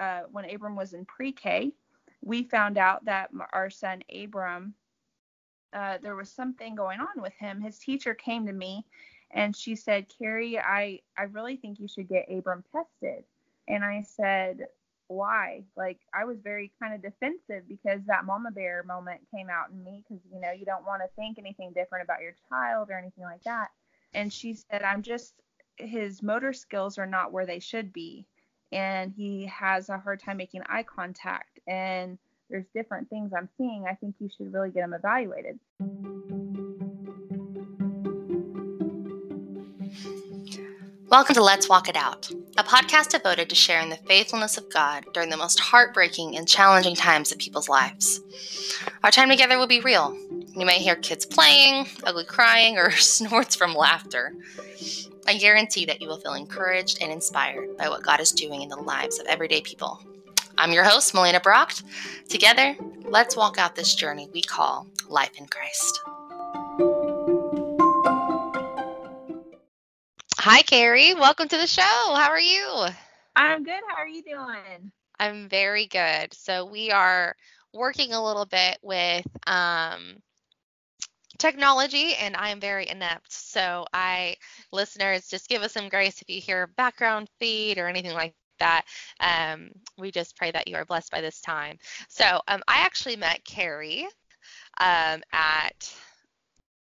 uh, when Abram was in pre-K, we found out that our son Abram, uh, there was something going on with him. His teacher came to me and she said, Carrie, I, I really think you should get Abram tested. And I said, why? Like, I was very kind of defensive because that mama bear moment came out in me because, you know, you don't want to think anything different about your child or anything like that. And she said, I'm just, his motor skills are not where they should be. And he has a hard time making eye contact. And there's different things I'm seeing. I think you should really get him evaluated. Welcome to Let's Walk It Out, a podcast devoted to sharing the faithfulness of God during the most heartbreaking and challenging times of people's lives. Our time together will be real. You may hear kids playing, ugly crying, or snorts from laughter. I guarantee that you will feel encouraged and inspired by what God is doing in the lives of everyday people. I'm your host, Malana Bracht. Together, let's walk out this journey we call life in Christ. Hi, Carrie. Welcome to the show. How are you? I'm good. How are you doing? I'm very good. So we are working a little bit with um, technology, and I am very inept. So I, listeners, just give us some grace if you hear background feed or anything like that. Um, we just pray that you are blessed by this time. So um, I actually met Carrie um, at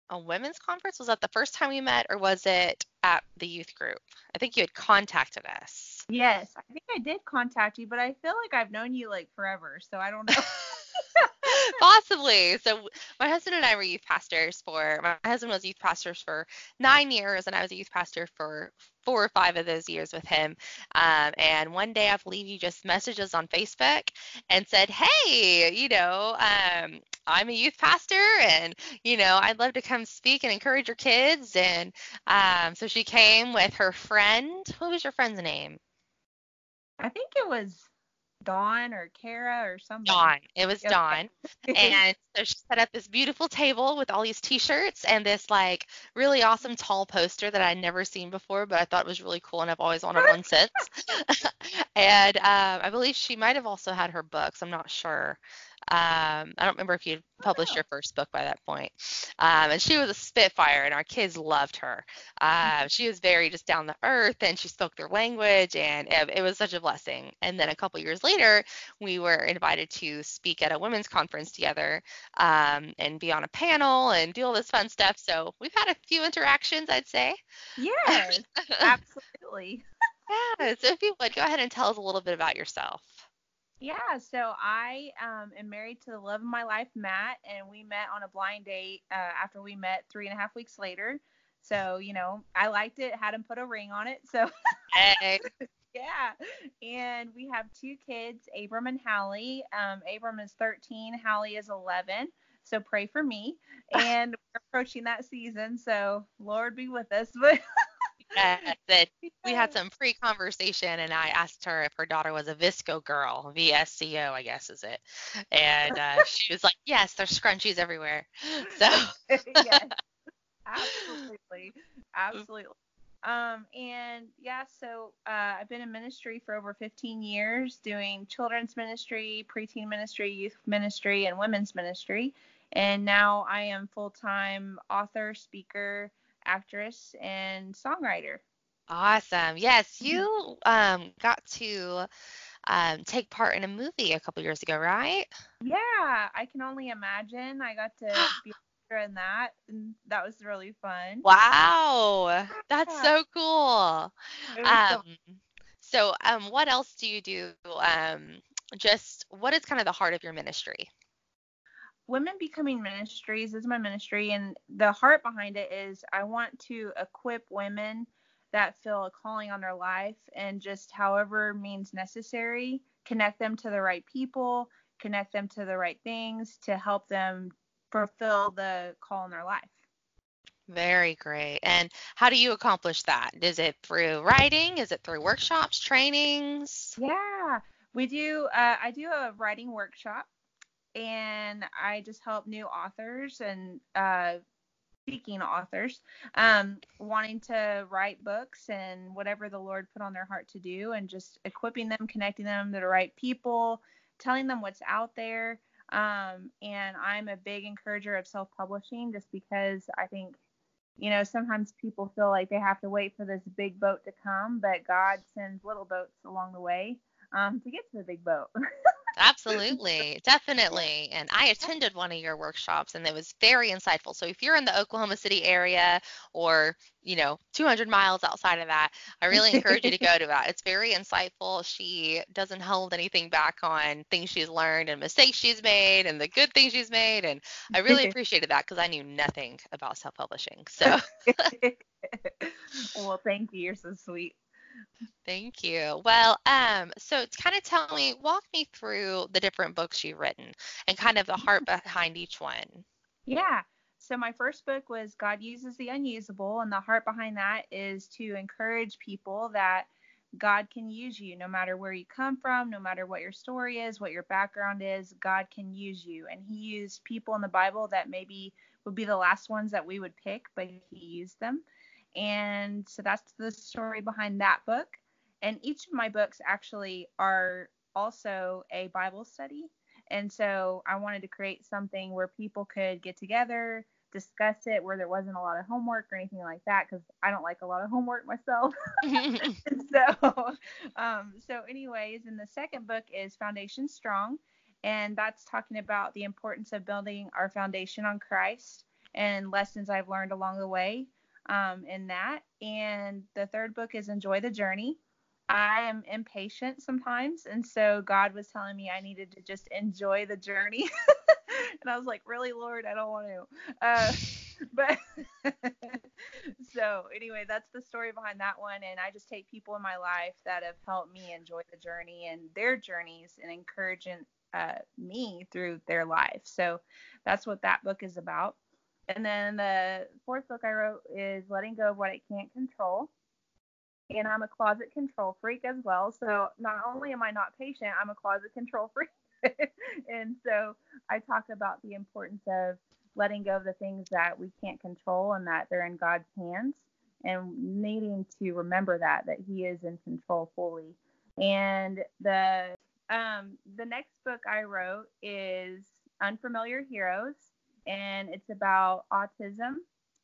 a women's conference? Was that the first time we met, or was it at the youth group? I think you had contacted us. Yes, I think I did contact you, but I feel like I've known you like forever, so I don't know. Possibly. So my husband and I were youth pastors for my husband was youth pastors for nine years, and I was a youth pastor for four or five of those years with him. Um, and one day, I believe you just messaged us on Facebook and said, "Hey, you know, um, I'm a youth pastor, and you know, I'd love to come speak and encourage your kids." And um, so she came with her friend. What was your friend's name? I think it was Dawn or Kara or somebody? Dawn. It was okay. Dawn. and so she set up this beautiful table with all these t-shirts and this like really awesome tall poster that I'd never seen before, but I thought was really cool and I've always wanted one since. and um, I believe she might have also had her books. I'm not sure. Um, I don't remember if you published your first book by that point. Um, and she was a spitfire, and our kids loved her. Uh, she was very just down the earth, and she spoke their language, and it, it was such a blessing. And then a couple years later, we were invited to speak at a women's conference together um, and be on a panel and do all this fun stuff. So we've had a few interactions, I'd say. Yes, absolutely. yeah. So if you would go ahead and tell us a little bit about yourself. Yeah, so I um, am married to the love of my life, Matt, and we met on a blind date uh, after we met three and a half weeks later. So, you know, I liked it, had him put a ring on it. So, hey. yeah. And we have two kids, Abram and Hallie. Um, Abram is 13, Hallie is 11. So pray for me. And we're approaching that season. So, Lord be with us. But yes, that we had some pre-conversation, and I asked her if her daughter was a VSCO girl, V S C O, I guess is it, and uh, she was like, "Yes, there's scrunchies everywhere." So, yes, absolutely, absolutely. Um, and yeah, so uh, I've been in ministry for over 15 years, doing children's ministry, preteen ministry, youth ministry, and women's ministry. And now I am full time author, speaker actress and songwriter. Awesome. Yes, mm-hmm. you um, got to um, take part in a movie a couple years ago, right? Yeah, I can only imagine. I got to be in that, and that was really fun. Wow, that's yeah. so cool. Um, so, um, what else do you do? Um, just what is kind of the heart of your ministry? Women Becoming Ministries is my ministry, and the heart behind it is I want to equip women that feel a calling on their life and just however means necessary, connect them to the right people, connect them to the right things to help them fulfill the call in their life. Very great. And how do you accomplish that? Is it through writing? Is it through workshops, trainings? Yeah, we do. Uh, I do a writing workshop and I just help new authors and uh, seeking authors, um, wanting to write books and whatever the Lord put on their heart to do, and just equipping them, connecting them to the right people, telling them what's out there. Um, and I'm a big encourager of self publishing just because I think, you know, sometimes people feel like they have to wait for this big boat to come, but God sends little boats along the way um, to get to the big boat. Absolutely, definitely. And I attended one of your workshops and it was very insightful. So if you're in the Oklahoma City area or, you know, 200 miles outside of that, I really encourage you to go to that. It's very insightful. She doesn't hold anything back on things she's learned and mistakes she's made and the good things she's made. And I really appreciated that because I knew nothing about self publishing. So, well, thank you. You're so sweet. Thank you. Well, um, so it's kind of tell me, walk me through the different books you've written and kind of the heart behind each one. Yeah. So my first book was God Uses the Unusable, and the heart behind that is to encourage people that God can use you no matter where you come from, no matter what your story is, what your background is, God can use you. And he used people in the Bible that maybe would be the last ones that we would pick, but he used them. And so that's the story behind that book. And each of my books actually are also a Bible study. And so I wanted to create something where people could get together, discuss it, where there wasn't a lot of homework or anything like that, because I don't like a lot of homework myself. so, um, so anyways, and the second book is Foundation Strong, and that's talking about the importance of building our foundation on Christ and lessons I've learned along the way um, in that. And the third book is Enjoy the Journey. I am impatient sometimes, and so God was telling me I needed to just enjoy the journey. and I was like, really, Lord, I don't want to. Uh, but so anyway, that's the story behind that one. And I just take people in my life that have helped me enjoy the journey and their journeys and encouraging uh, me through their life. So that's what that book is about. And then the fourth book I wrote is Letting Go of What I Can't Control. And I'm a closet control freak as well. So not only am I not patient, I'm a closet control freak. and so I talk about the importance of letting go of the things that we can't control and that they're in God's hands and needing to remember that that he is in control fully. And the um the next book I wrote is Unfamiliar Heroes and it's about autism,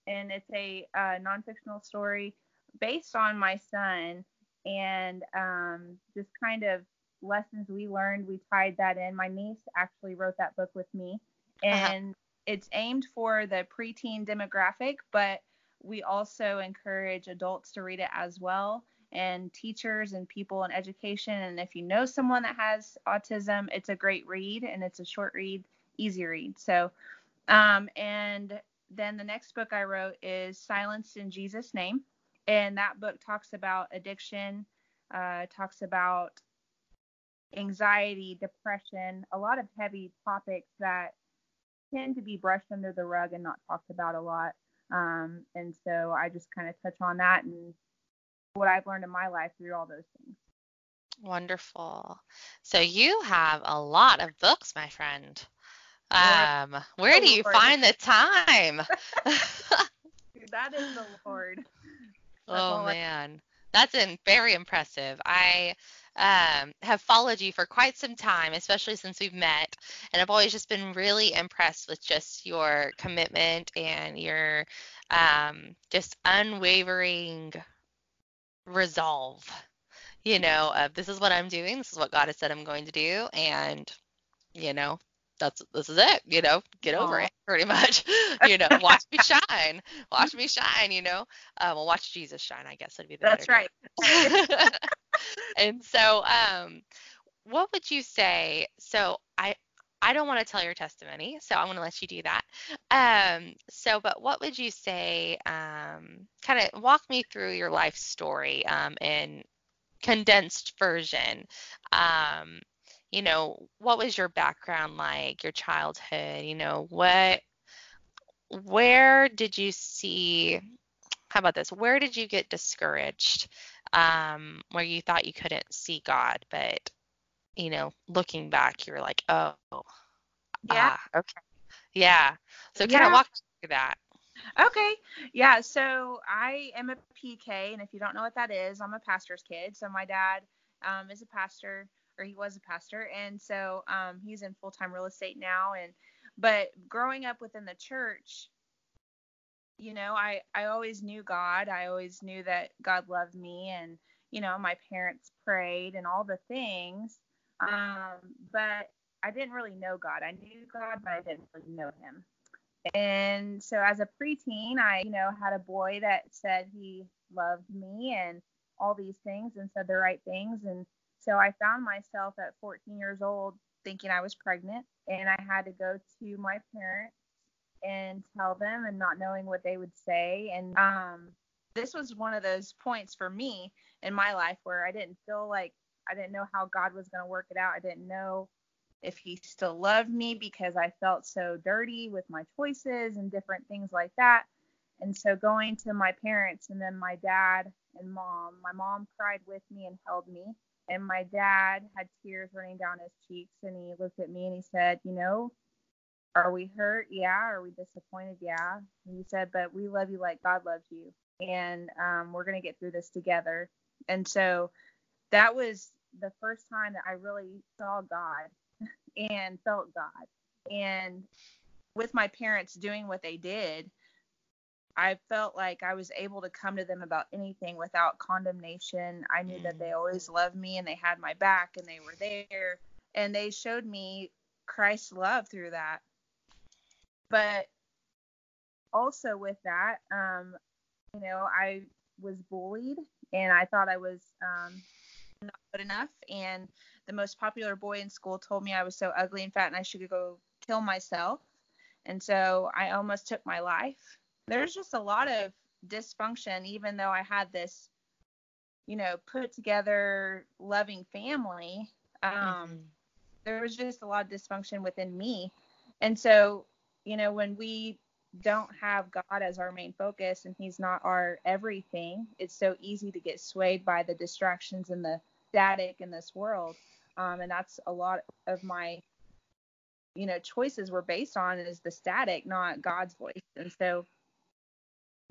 and it's a uh, non-fictional story based on my son, and um, just kind of lessons we learned. We tied that in. My niece actually wrote that book with me, uh-huh. and uh-huh. it's aimed for the preteen demographic, but we also encourage adults to read it as well and teachers and people in education. And if you know someone that has autism, it's a great read and it's a short read, easy read. So um, and then the next book I wrote is Silenced in Jesus' Name. And that book talks about addiction, uh, talks about anxiety, depression, a lot of heavy topics that tend to be brushed under the rug and not talked about a lot. Um, and so I just kind of touch on that and what I've learned in my life through all those things. Wonderful. So you have a lot of books, my friend. Um, where do you find the time? that is the Lord. That's oh man, that's in, very impressive. I um, have followed you for quite some time, especially since we've met, and I've always just been really impressed with just your commitment and your um, just unwavering resolve. You know, of this is what I'm doing, this is what God has said I'm going to do, and you know, that's this is it, you know, get over Aww. it, pretty much. you know, watch me shine, watch me shine, you know. Uh, well, watch Jesus shine, I guess would be the. That's right. and so, um, what would you say? So I. I don't want to tell your testimony, so I'm going to let you do that. Um, so, but what would you say? Um, kind of walk me through your life story um, in condensed version. Um, you know, what was your background like, your childhood, you know, what where did you see how about this? Where did you get discouraged? Um, where you thought you couldn't see God, but you know, looking back, you were like, oh, yeah, ah, okay, yeah. So kind of walk through that. Okay. Yeah. So I am a PK, and if you don't know what that is, I'm a pastor's kid. So my dad um, is a pastor, or he was a pastor, and so um, he's in full time real estate now. And but growing up within the church, you know, I I always knew God. I always knew that God loved me, and you know, my parents prayed and all the things. Um, but I didn't really know God. I knew God, but I didn't really know Him. And so as a preteen, I, you know, had a boy that said he loved me and all these things and said the right things. And so I found myself at 14 years old thinking I was pregnant and I had to go to my parents and tell them and not knowing what they would say. And um, this was one of those points for me in my life where I didn't feel like I didn't know how God was going to work it out. I didn't know if he still loved me because I felt so dirty with my choices and different things like that. And so going to my parents and then my dad and mom, my mom cried with me and held me. And my dad had tears running down his cheeks and he looked at me and he said, You know, are we hurt? Yeah. Are we disappointed? Yeah. And he said, But we love you like God loves you. And um, we're going to get through this together. And so that was the first time that I really saw God and felt God. And with my parents doing what they did, I felt like I was able to come to them about anything without condemnation. I knew mm. that they always loved me and they had my back and they were there and they showed me Christ's love through that. But also with that, um, you know, I was bullied and I thought I was um, not good enough. And the most popular boy in school told me I was so ugly and fat and I should go kill myself. And so I almost took my life. There's just a lot of dysfunction, even though I had this, you know, put together, loving family. Um, mm-hmm. There was just a lot of dysfunction within me. And so, you know, when we don't have God as our main focus and He's not our everything, it's so easy to get swayed by the distractions and the static in this world. Um, and that's a lot of my, you know, choices were based on is the static, not God's voice. And so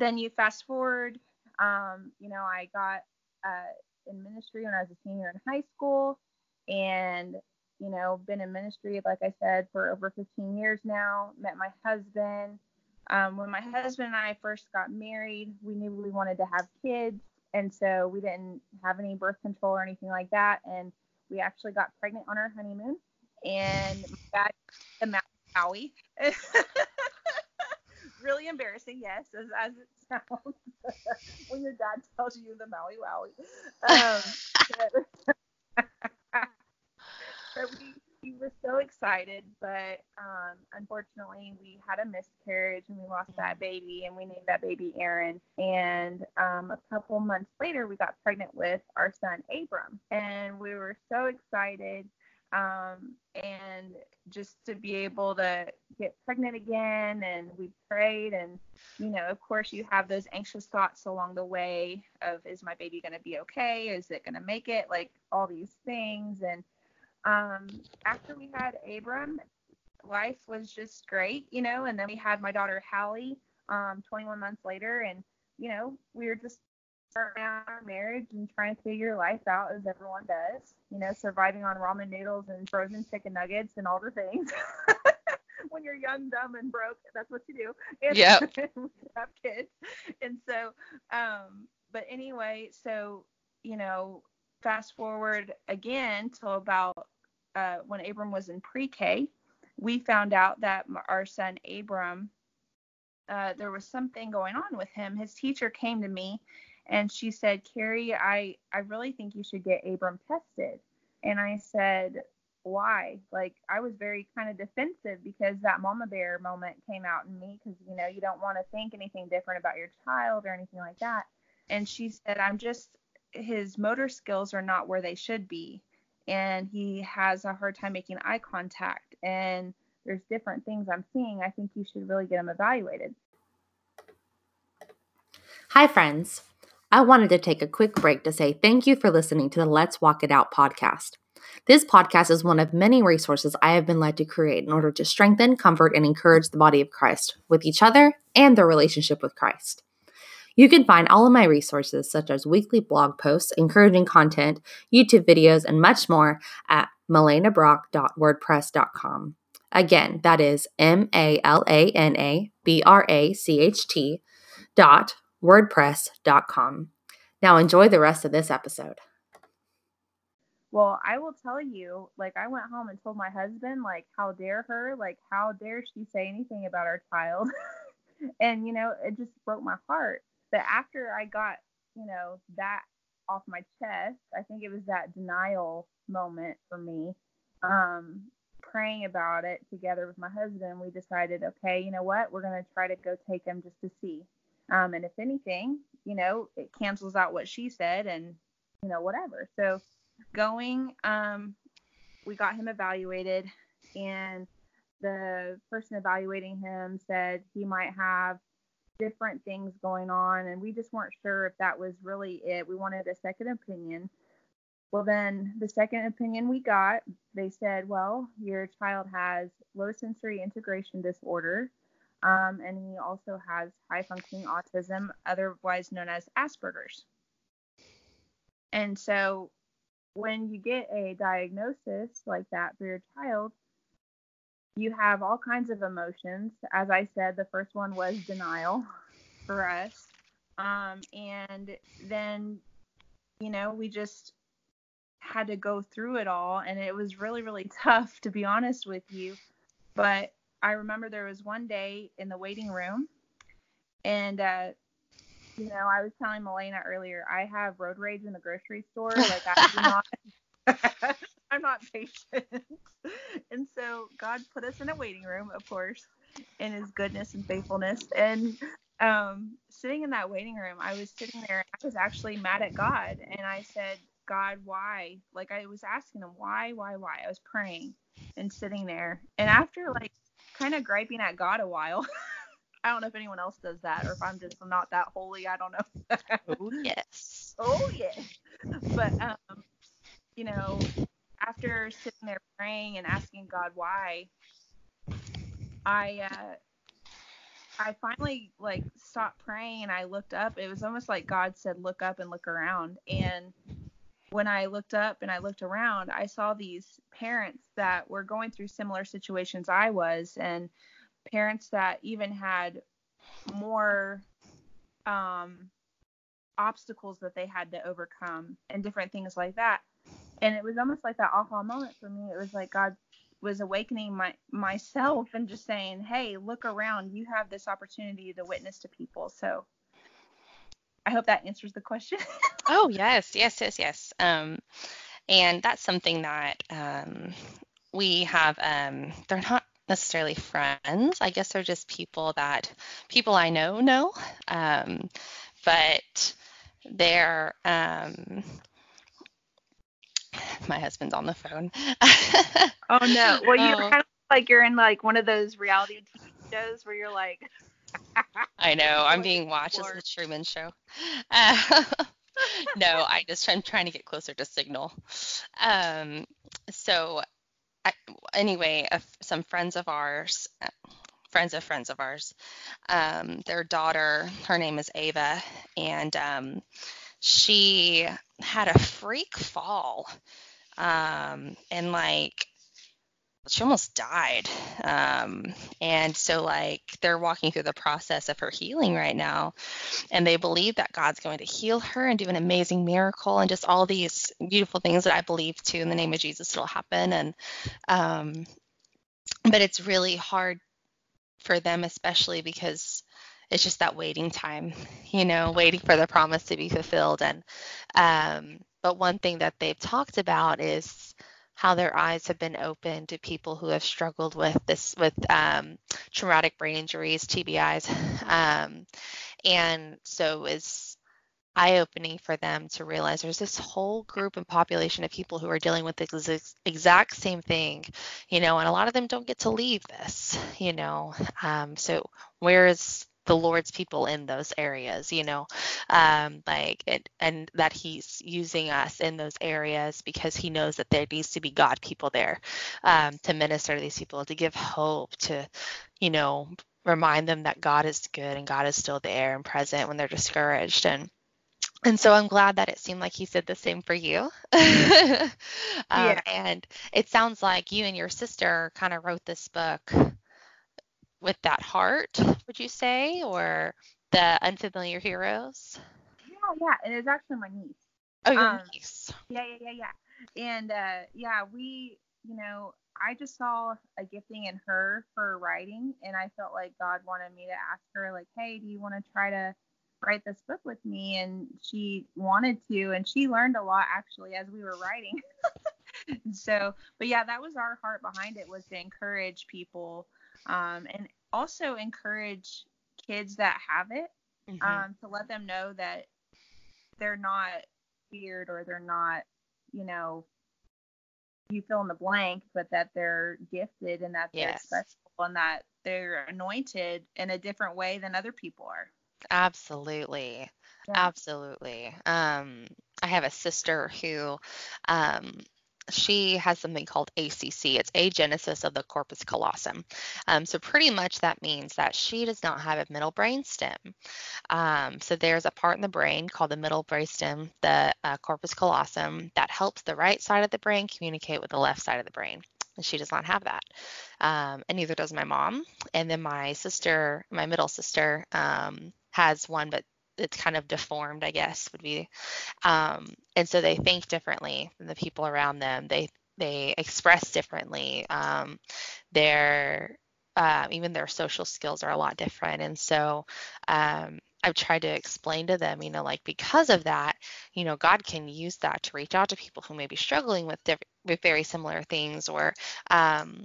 then you fast forward, um, you know, I got uh, in ministry when I was a senior in high school and you know, been in ministry, like I said, for over 15 years now. Met my husband. Um, when my husband and I first got married, we knew we wanted to have kids. And so we didn't have any birth control or anything like that. And we actually got pregnant on our honeymoon. And dad, the Maui. really embarrassing, yes, as, as it sounds when your dad tells you the Maui Wowie. Um, but, we we were so excited, but um, unfortunately, we had a miscarriage and we lost that baby, and we named that baby Aaron. And um, a couple months later, we got pregnant with our son Abram, and we were so excited. Um, and just to be able to get pregnant again, and we prayed, and you know, of course, you have those anxious thoughts along the way of, is my baby going to be okay? Is it going to make it? Like all these things, and um, after we had Abram, life was just great, you know, and then we had my daughter Hallie um, 21 months later, and you know, we were just starting out our marriage and trying to figure life out as everyone does, you know, surviving on ramen noodles and frozen chicken nuggets and all the things. when you're young, dumb, and broke, that's what you do. And yeah. have kids, and so, um, but anyway, so you know, fast forward again till about uh, when Abram was in pre-K, we found out that our son Abram, uh, there was something going on with him. His teacher came to me and she said, Carrie, I, I really think you should get Abram tested. And I said, why? Like, I was very kind of defensive because that mama bear moment came out in me because, you know, you don't want to think anything different about your child or anything like that. And she said, I'm just, his motor skills are not where they should be and he has a hard time making eye contact and there's different things I'm seeing. I think you should really get him evaluated. Hi friends. I wanted to take a quick break to say thank you for listening to the Let's Walk It Out podcast. This podcast is one of many resources I have been led to create in order to strengthen, comfort, and encourage the body of Christ with each other and their relationship with Christ. You can find all of my resources, such as weekly blog posts, encouraging content, YouTube videos, and much more at malanabracht.wordpress.com. Again, that is M A L A N A B R A C H T dot wordpress.com. Now enjoy the rest of this episode. Well, I will tell you, like I went home and told my husband, like, how dare her, like, how dare she say anything about our child? and you know, it just broke my heart. But after I got, you know, that off my chest, I think it was that denial moment for me. Um, praying about it together with my husband, we decided, okay, you know what, we're gonna try to go take him just to see. Um, and if anything, you know, it cancels out what she said and, you know, whatever. So going, um, we got him evaluated and the person evaluating him said he might have different things going on and we just weren't sure if that was really it. We wanted a second opinion. Well, then the second opinion we got, they said, well, your child has low sensory integration disorder, um, and he also has high functioning autism, otherwise known as Asperger's. And so when you get a diagnosis like that for your child, you have all kinds of emotions. As I said, the first one was denial for us. Um, and then, you know, we just had to go through it all. And it was really, really tough, to be honest with you. But I remember there was one day in the waiting room, and uh, you know, I was telling Malana earlier, I have road rage in the grocery store. Like I do not, I'm not patient, and so God put us in a waiting room, of course, in His goodness and faithfulness, and um, sitting in that waiting room, I was sitting there. I was actually mad at God, and I said, God, why? Like I was asking Him, why, why, why? I was praying and sitting there, and after like kind of griping at God a while. I don't know if anyone else does that or if I'm just not that holy. I don't know. oh yes. Oh yes. But um, you know, after sitting there praying and asking God why, I uh, I finally like stopped praying and I looked up. It was almost like God said, "Look up and look around." And when I looked up and I looked around, I saw these parents that were going through similar situations I was, and parents that even had more um, obstacles that they had to overcome and different things like that. And it was almost like that aha moment for me. It was like God was awakening my myself and just saying, "Hey, look around. You have this opportunity to witness to people." So I hope that answers the question. oh yes, yes, yes, yes. Um, and that's something that um, we have. Um, they're not necessarily friends. I guess they're just people that people I know know. Um, but they're um, my husband's on the phone. oh no! Well, you're oh. kind of like you're in like one of those reality TV shows where you're like. I know. I'm being watched as the Truman Show. Uh, no, I just I'm trying to get closer to Signal. Um, so I, anyway, uh, some friends of ours, uh, friends of friends of ours, um, their daughter, her name is Ava, and um, she had a freak fall, um, and like she almost died. Um, and so, like, they're walking through the process of her healing right now. And they believe that God's going to heal her and do an amazing miracle and just all these beautiful things that I believe too in the name of Jesus will happen. And, um, but it's really hard for them, especially because it's just that waiting time, you know, waiting for the promise to be fulfilled. And, um, but one thing that they've talked about is how their eyes have been opened to people who have struggled with this with um, traumatic brain injuries TBIs um, and so it's eye-opening for them to realize there's this whole group and population of people who are dealing with the exact same thing you know and a lot of them don't get to leave this you know. Um, so where is the Lord's people in those areas, you know, um, like it, and that He's using us in those areas because He knows that there needs to be God people there um, to minister to these people, to give hope, to, you know, remind them that God is good and God is still there and present when they're discouraged and and so I'm glad that it seemed like he said the same for you. um, yeah. And it sounds like you and your sister kind of wrote this book with that heart, would you say, or the unfamiliar heroes? Yeah, yeah, and it's actually my niece. Oh, your um, niece. Yeah, yeah, yeah, yeah. And uh, yeah, we, you know, I just saw a gifting in her for writing, and I felt like God wanted me to ask her, like, hey, do you want to try to write this book with me? And she wanted to, and she learned a lot actually as we were writing. so, but yeah, that was our heart behind it was to encourage people um, and also encourage kids that have it mm-hmm. um, to let them know that they're not weird or they're not, you know, you fill in the blank, but that they're gifted and that they're special and that they're anointed in a different way than other people are. Absolutely. Yeah. Absolutely. Um, I have a sister who um, she has something called ACC. It's agenesis of the corpus callosum. Um, so pretty much that means that she does not have a middle brain stem. Um, so there's a part in the brain called the middle brain stem, the uh, corpus callosum, that helps the right side of the brain communicate with the left side of the brain. And she does not have that. Um, and neither does my mom. And then my sister, my middle sister, um, has one, but it's kind of deformed, I guess would be. Um, and so they think differently than the people around them. They they express differently. Um, their uh, even their social skills are a lot different, and so um, I've tried to explain to them, you know, like because of that, you know, God can use that to reach out to people who may be struggling with diff- with very similar things, or um,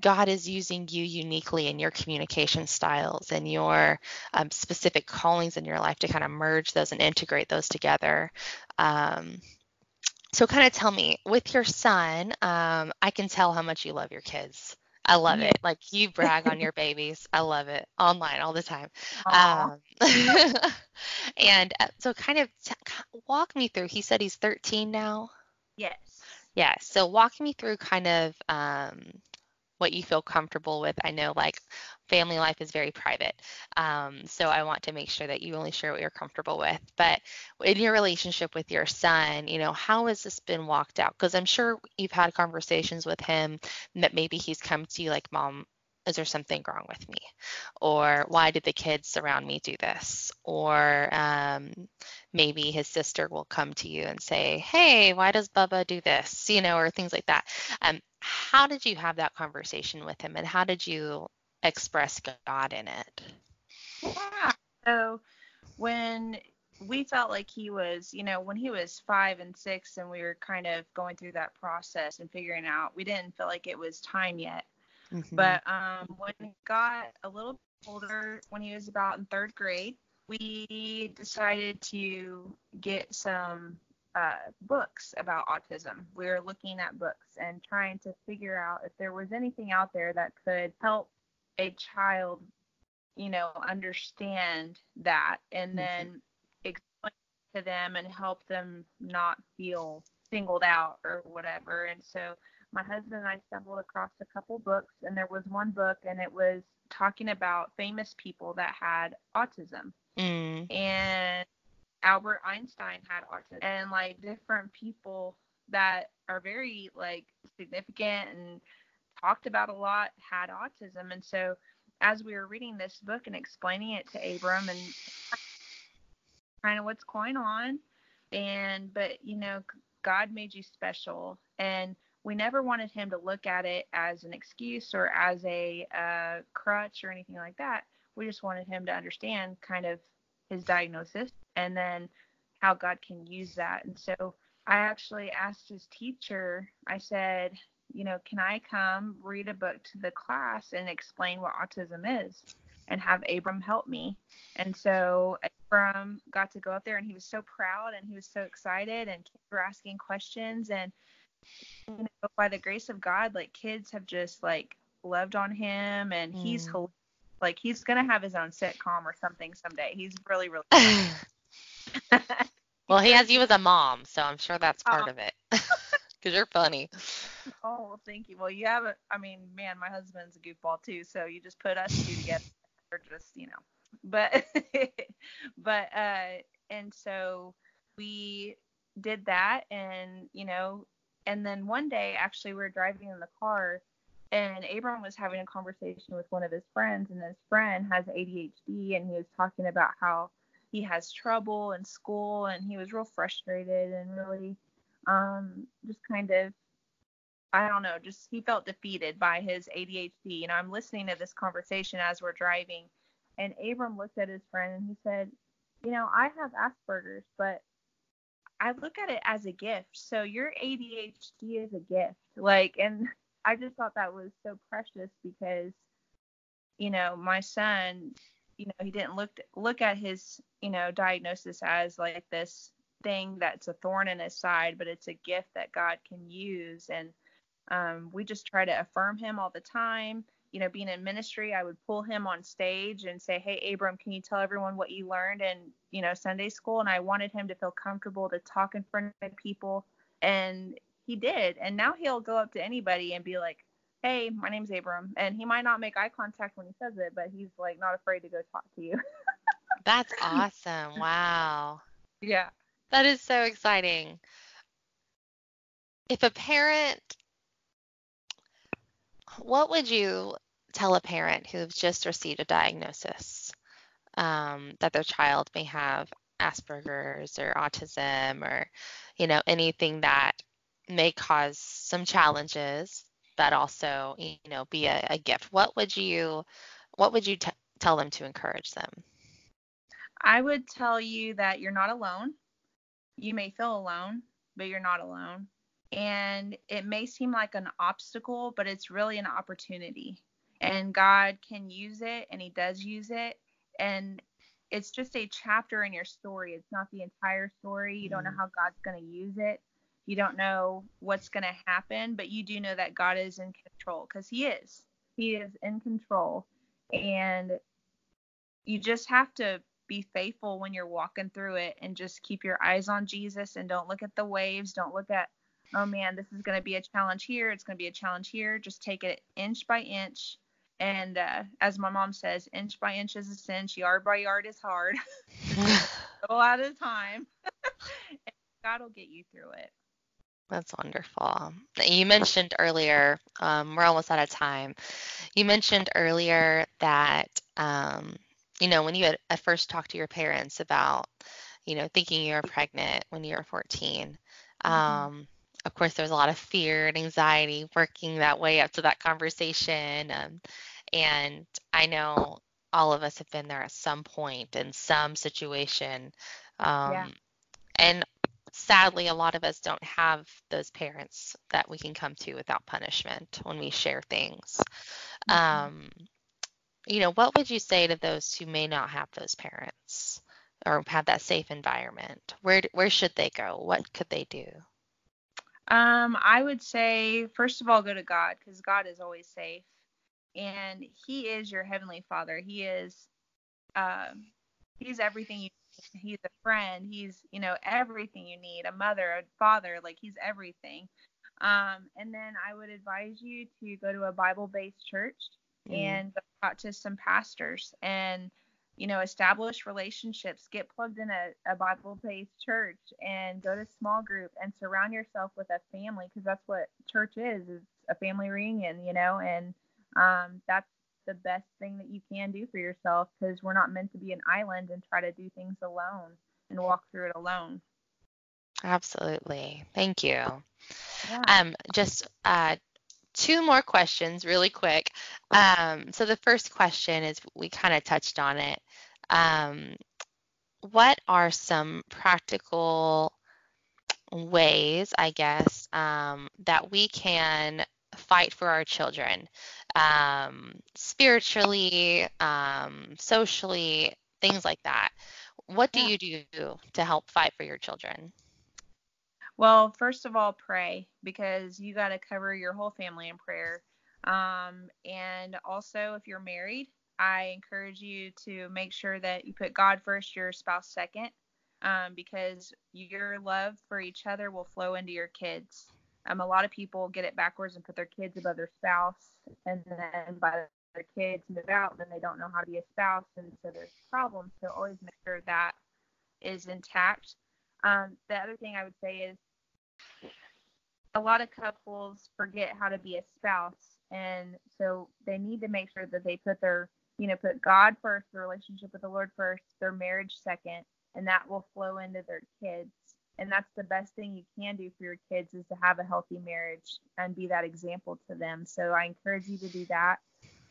God is using you uniquely in your communication styles and your um, specific callings in your life to kind of merge those and integrate those together. Um, so, kind of tell me with your son, um, I can tell how much you love your kids. I love it. Like you brag on your babies. I love it online all the time. Um, and uh, so, kind of t- walk me through. He said he's 13 now. Yes. Yeah. So, walk me through kind of um, what you feel comfortable with. I know like family life is very private. Um, so I want to make sure that you only share what you're comfortable with. But in your relationship with your son, you know, how has this been walked out? Because I'm sure you've had conversations with him that maybe he's come to you like, Mom, is there something wrong with me? Or why did the kids around me do this? Or um, maybe his sister will come to you and say, Hey, why does Bubba do this? You know, or things like that. Um, how did you have that conversation with him and how did you express God in it? Yeah. So when we felt like he was, you know, when he was five and six and we were kind of going through that process and figuring out, we didn't feel like it was time yet. Mm-hmm. But um, when he got a little older, when he was about in third grade, we decided to get some uh, books about autism. We were looking at books and trying to figure out if there was anything out there that could help a child, you know, understand that and mm-hmm. then explain to them and help them not feel singled out or whatever. And so my husband and I stumbled across a couple books, and there was one book, and it was talking about famous people that had autism. Mm. And Albert Einstein had autism and like different people that are very like significant and talked about a lot had autism and so as we were reading this book and explaining it to Abram and kind of what's going on and but you know God made you special and we never wanted him to look at it as an excuse or as a uh, crutch or anything like that. We just wanted him to understand kind of his diagnosis and then how God can use that. And so I actually asked his teacher, I said, you know, can I come read a book to the class and explain what autism is and have Abram help me? And so Abram got to go up there and he was so proud and he was so excited and kids were asking questions and you know, by the grace of God, like kids have just like loved on him and mm. he's Like he's gonna have his own sitcom or something someday. He's really really. well, he has you as a mom, so I'm sure that's part Oh. of it. Because you're funny. oh well, thank you. Well, you have a. I mean, man, my husband's a goofball too. So you just put us two together. We're just you know. But but uh, and so we did that, and you know, and then one day actually we were driving in the car and Abram was having a conversation with one of his friends, and his friend has ADHD, and he was talking about how he has trouble in school, and he was real frustrated and really um, just kind of, I don't know, just he felt defeated by his ADHD. You know, I'm listening to this conversation as we're driving, and Abram looked at his friend and he said, You know, I have Asperger's, but I look at it as a gift. So your ADHD is a gift. Like, and I just thought that was so precious because, you know, my son, you know, he didn't look look at his, you know, diagnosis as like this thing that's a thorn in his side, but it's a gift that God can use. And um, we just try to affirm him all the time. You know, being in ministry, I would pull him on stage and say, "Hey, Abram, can you tell everyone what you learned in, you know, Sunday school?" And I wanted him to feel comfortable to talk in front of people, and he did. And now he'll go up to anybody and be like, "Hey, my name's Abram," and he might not make eye contact when he says it, but he's like not afraid to go talk to you. That's awesome. Wow. yeah. That is so exciting. If a parent, what would you tell a parent who's just received a diagnosis um, that their child may have Asperger's or autism or, you know, anything that may cause some challenges, but also, you know, be a, a gift? What would you, what would you t- tell them to encourage them? I would tell you that you're not alone. You may feel alone, but you're not alone. And it may seem like an obstacle, but it's really an opportunity. And God can use it, and He does use it. And it's just a chapter in your story. It's not the entire story. You don't know mm. how God's going to use it. You don't know what's going to happen, but you do know that God is in control because He is. He is in control. And you just have to be faithful when you're walking through it and just keep your eyes on Jesus and don't look at the waves. Don't look at, oh man, this is going to be a challenge here. It's going to be a challenge here. Just take it inch by inch. And uh, as my mom says, inch by inch is a cinch, yard by yard is hard. a lot of time. God will get you through it. That's wonderful. You mentioned earlier, um, we're almost out of time. You mentioned earlier that, um, you know, when you had at first talked to your parents about, you know, thinking you were pregnant when you were 14, Mhm. um, of course, there was a lot of fear and anxiety working that way up to that conversation. Um, and I know all of us have been there at some point in some situation. Um, Yeah. And sadly, a lot of us don't have those parents that we can come to without punishment when we share things. Mhm. Um, you know, what would you say to those who may not have those parents or have that safe environment? Where where should they go? What could they do? Um, I would say first of all, go to God because God is always safe, and He is your heavenly Father. He is, um, He's everything you. He's a friend. He's you know everything you need. A mother, a father, like He's everything. Um, and then I would advise you to go to a Bible-based church Mm. and talk to some pastors and you know establish relationships get plugged in a, a bible-based church and go to small group and surround yourself with a family because that's what church is it's a family reunion you know and um, that's the best thing that you can do for yourself because we're not meant to be an island and try to do things alone and walk through it alone Absolutely. Thank you. yeah Um, just uh, two more questions really quick. Um, so the first question is we kind of touched on it. Um, what are some practical ways, I guess, um, that we can fight for our children um, spiritually, um, socially, things like that? What do Yeah. you do to help fight for your children? Well, first of all, pray because you got to cover your whole family in prayer. Um, and also, if you're married, I encourage you to make sure that you put God first, your spouse second, um, because your love for each other will flow into your kids. Um, a lot of people get it backwards and put their kids above their spouse, and then by their kids move out, then they don't know how to be a spouse, and so there's problems. So always make sure that is intact. Um, the other thing I would say is a lot of couples forget how to be a spouse, and so they need to make sure that they put their, you know, put God first, the relationship with the Lord first, their marriage second, and that will flow into their kids. And that's the best thing you can do for your kids is to have a healthy marriage and be that example to them. So I encourage you to do that.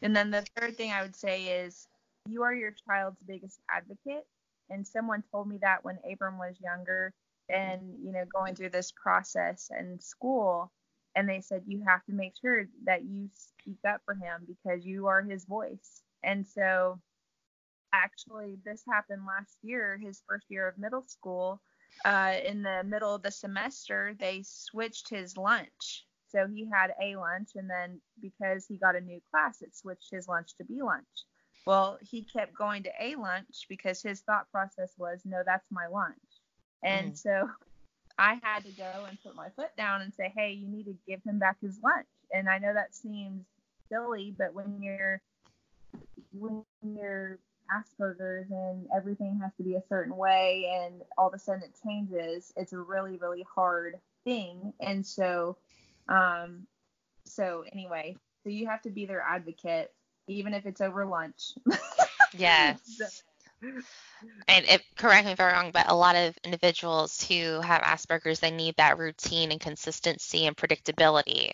And then the third thing I would say is you are your child's biggest advocate. And someone told me that when Abram was younger and, you know, going through this process in school. And they said, you have to make sure that you speak up for him because you are his voice. And so actually, this happened last year, his first year of middle school. Uh, in the middle of the semester, they switched his lunch. So he had A lunch, and then because he got a new class, it switched his lunch to B lunch. Well, he kept going to A lunch because his thought process was, no, that's my lunch. And mm. so I had to go and put my foot down and say, hey, you need to give him back his lunch. And I know that seems silly, but when you're when you're Asperger's and everything has to be a certain way and all of a sudden it changes, it's a really, really hard thing. And so um so anyway, so you have to be their advocate even if it's over lunch. yes. and if correct me if I'm wrong, but a lot of individuals who have Asperger's, they need that routine and consistency and predictability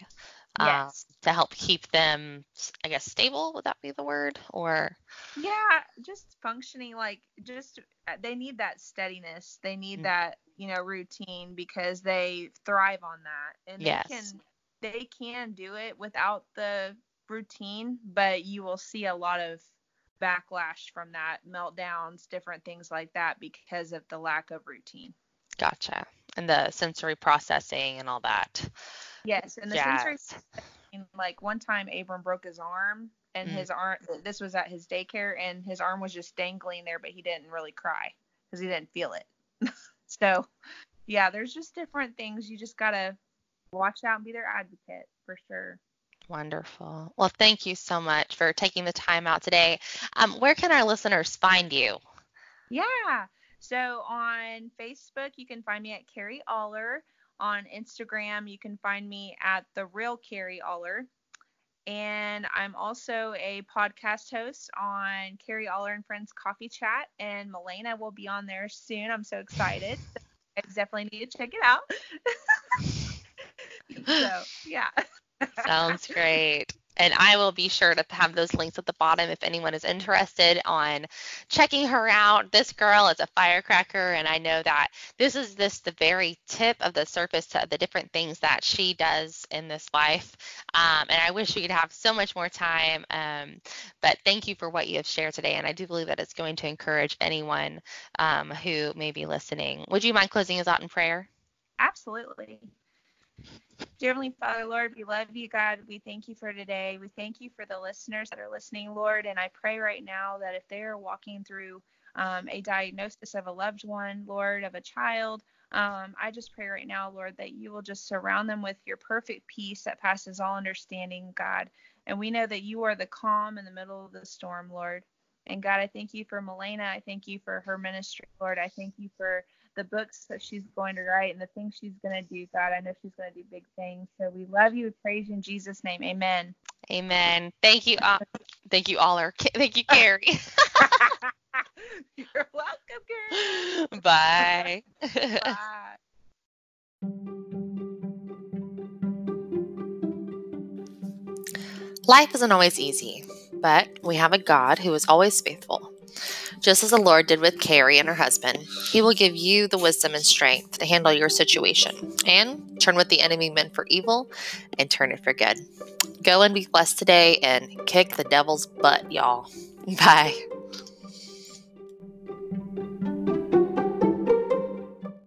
um, yes. to help keep them, I guess, stable. Would that be the word? Or yeah, just functioning like just uh, they need that steadiness. They need mm-hmm. that you know routine because they thrive on that, and yes. they can they can do it without the routine, but you will see a lot of backlash from that, meltdowns, different things like that because of the lack of routine. Gotcha. And the sensory processing and all that. Yes, and the yes. sensory like one time Abram broke his arm and mm. his arm this was at his daycare and his arm was just dangling there but he didn't really cry because he didn't feel it. so, yeah, there's just different things you just got to watch out and be their advocate for sure. Wonderful. Well, thank you so much for taking the time out today. Um, where can our listeners find you? Yeah. So on Facebook, you can find me at Carrie Aller. On Instagram, you can find me at the real Carrie Aller. And I'm also a podcast host on Carrie Aller and Friends Coffee Chat, and Malana will be on there soon. I'm so excited. I definitely need to check it out. so yeah. Sounds great. And I will be sure to have those links at the bottom if anyone is interested on checking her out. This girl is a firecracker, and I know that this is just the very tip of the surface to the different things that she does in this life. Um, and I wish we could have so much more time. Um, but thank you for what you have shared today, and I do believe that it's going to encourage anyone um, who may be listening. Would you mind closing us out in prayer? Absolutely. Dear Heavenly Father, Lord, we love you, God. We thank you for today. We thank you for the listeners that are listening, Lord. And I pray right now that if they are walking through um, a diagnosis of a loved one, Lord, of a child, um, I just pray right now, Lord, that you will just surround them with your perfect peace that passes all understanding, God. And we know that you are the calm in the middle of the storm, Lord. And God, I thank you for Malana. I thank you for her ministry, Lord. I thank you for the books that she's going to write and the things she's going to do, God. I know she's going to do big things. So we love you. We praise you in Jesus' name. Amen. Amen. Thank you. Uh, thank you, Aller. Thank you, Carrie. You're welcome, Carrie. Bye. Bye. Life isn't always easy, but we have a God who is always faithful. Just as the Lord did with Carrie and her husband, He will give you the wisdom and strength to handle your situation and turn what the enemy meant for evil and turn it for good. Go and be blessed today and kick the devil's butt, y'all. Bye.